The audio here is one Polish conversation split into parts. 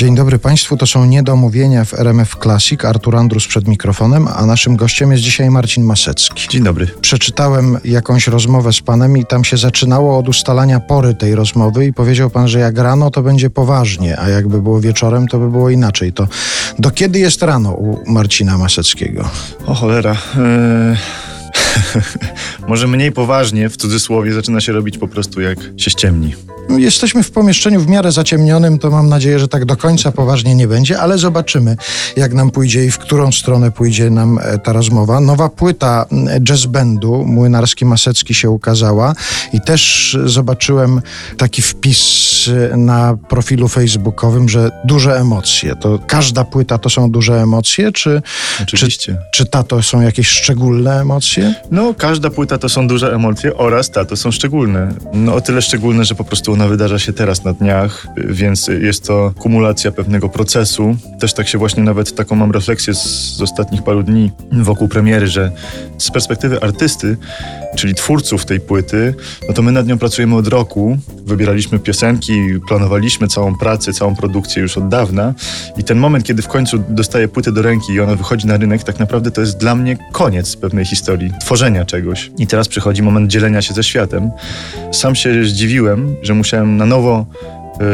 Dzień dobry Państwu, to są niedomówienia w RMF Classic. Artur Andrus przed mikrofonem, a naszym gościem jest dzisiaj Marcin Masecki. Dzień dobry. Przeczytałem jakąś rozmowę z Panem i tam się zaczynało od ustalania pory tej rozmowy i powiedział Pan, że jak rano to będzie poważnie, a jakby było wieczorem to by było inaczej. To do kiedy jest rano u Marcina Maseckiego? O cholera. Eee... Może mniej poważnie, w cudzysłowie, zaczyna się robić po prostu jak się ściemni. Jesteśmy w pomieszczeniu w miarę zaciemnionym, to mam nadzieję, że tak do końca poważnie nie będzie, ale zobaczymy, jak nam pójdzie i w którą stronę pójdzie nam e, ta rozmowa. Nowa płyta jazz bandu Młynarski Masecki się ukazała i też zobaczyłem taki wpis e, na profilu facebookowym, że duże emocje. To każda płyta to są duże emocje, czy, Oczywiście. czy, czy ta to są jakieś szczególne emocje? No, każda płyta to są duże emocje oraz ta to są szczególne. No o tyle szczególne, że po prostu ona wydarza się teraz na dniach, więc jest to kumulacja pewnego procesu. Też tak się właśnie nawet taką mam refleksję z, z ostatnich paru dni wokół premiery, że z perspektywy artysty, czyli twórców tej płyty, no to my nad nią pracujemy od roku. Wybieraliśmy piosenki, planowaliśmy całą pracę, całą produkcję już od dawna i ten moment, kiedy w końcu dostaję płytę do ręki i ona wychodzi na rynek, tak naprawdę to jest dla mnie koniec pewnej historii, tworzenia czegoś. I teraz przychodzi moment dzielenia się ze światem. Sam się zdziwiłem, że musiałem na nowo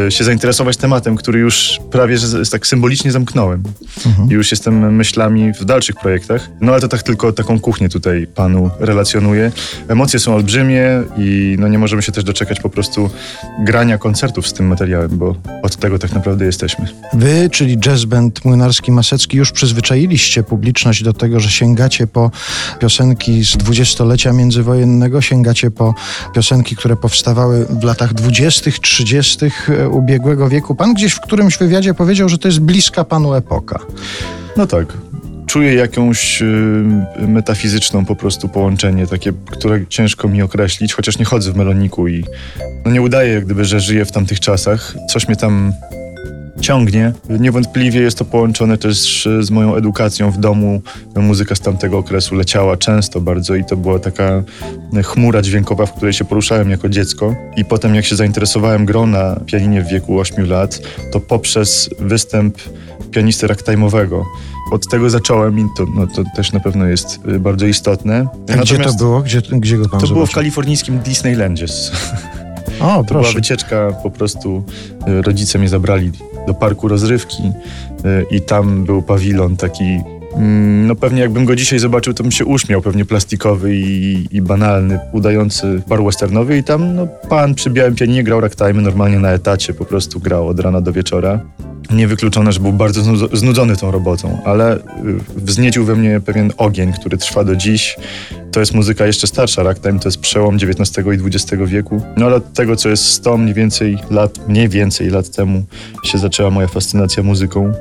się zainteresować tematem, który już prawie że tak symbolicznie zamknąłem. Mhm. I już jestem myślami w dalszych projektach. No ale to tak tylko taką kuchnię tutaj panu relacjonuję. Emocje są olbrzymie i no nie możemy się też doczekać po prostu grania koncertów z tym materiałem, bo od tego tak naprawdę jesteśmy. Wy, czyli jazz band Młynarski Masecki, już przyzwyczailiście publiczność do tego, że sięgacie po piosenki z dwudziestolecia międzywojennego, sięgacie po piosenki, które powstawały w latach dwudziestych, trzydziestych ubiegłego wieku. Pan gdzieś w którymś wywiadzie powiedział, że to jest bliska panu epoka. No tak. Czuję jakąś y, metafizyczną po prostu połączenie, takie, które ciężko mi określić, chociaż nie chodzę w meloniku i no nie udaje jak gdyby, że żyję w tamtych czasach. Coś mnie tam ciągnie. Niewątpliwie jest to połączone też z moją edukacją w domu. Muzyka z tamtego okresu leciała często bardzo i to była taka chmura dźwiękowa, w której się poruszałem jako dziecko. I potem jak się zainteresowałem grą na pianinie w wieku 8 lat, to poprzez występ pianisty ragtime'owego. Od tego zacząłem i to, no, to też na pewno jest y, bardzo istotne. A gdzie to było? Gdzie, gdzie go pan To zobaczył? było w kalifornijskim Disneylandzie. O, To proszę. była wycieczka, po prostu y, rodzice mnie zabrali do parku rozrywki y, i tam był pawilon taki, mm, no pewnie jakbym go dzisiaj zobaczył, to bym się uśmiał, pewnie plastikowy i, i banalny, udający bar westernowy i tam no, pan przy białym pianinie grał ragtime normalnie na etacie, po prostu grał od rana do wieczora. Niewykluczone, że był bardzo znu- znudzony tą robotą, ale y, wzniecił we mnie pewien ogień, który trwa do dziś. To jest muzyka jeszcze starsza, ragtime to jest przełom XIX i XX wieku. No ale od tego, co jest 100 mniej więcej lat, mniej więcej lat temu się zaczęła moja fascynacja muzyką.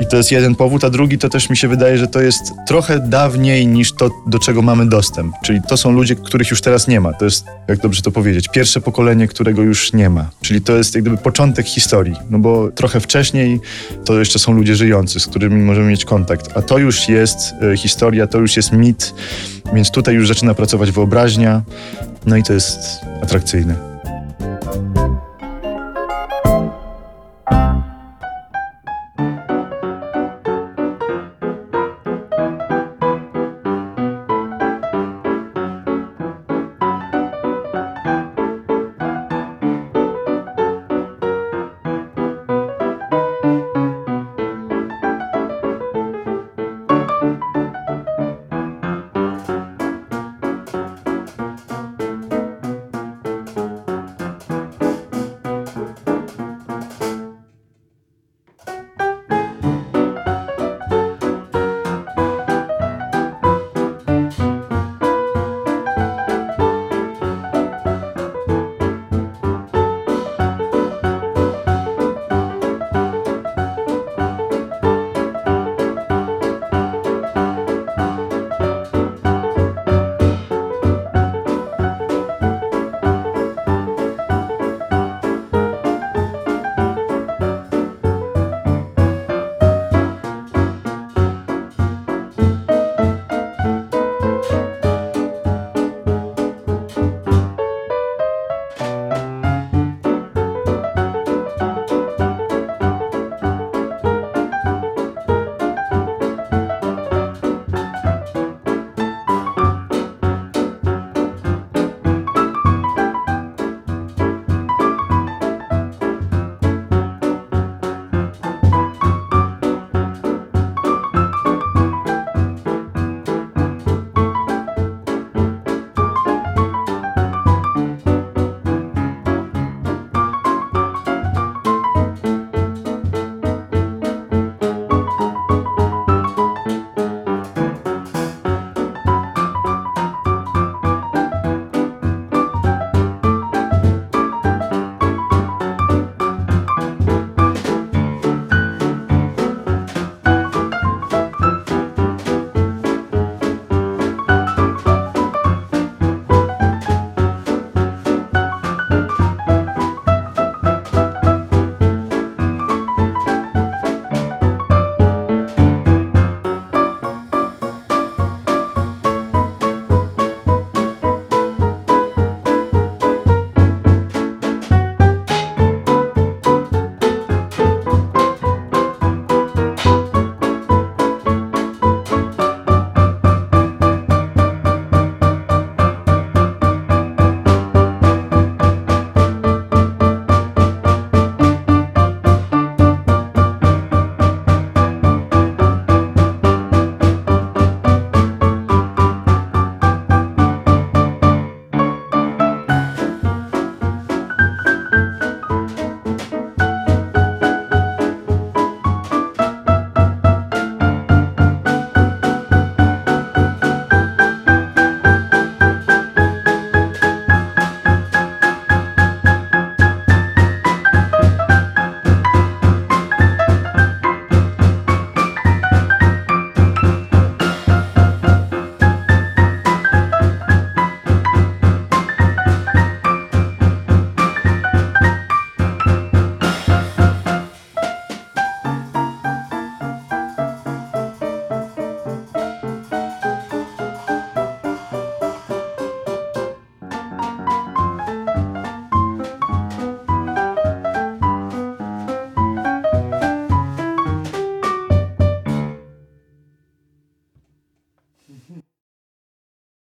I to jest jeden powód, a drugi to też mi się wydaje, że to jest trochę dawniej niż to, do czego mamy dostęp. Czyli to są ludzie, których już teraz nie ma. To jest, jak dobrze to powiedzieć, pierwsze pokolenie, którego już nie ma. Czyli to jest jak gdyby początek historii. No bo trochę wcześniej to jeszcze są ludzie żyjący, z którymi możemy mieć kontakt. A to już jest e, historia, to już jest mit, więc tutaj już zaczyna pracować wyobraźnia. No i to jest atrakcyjne.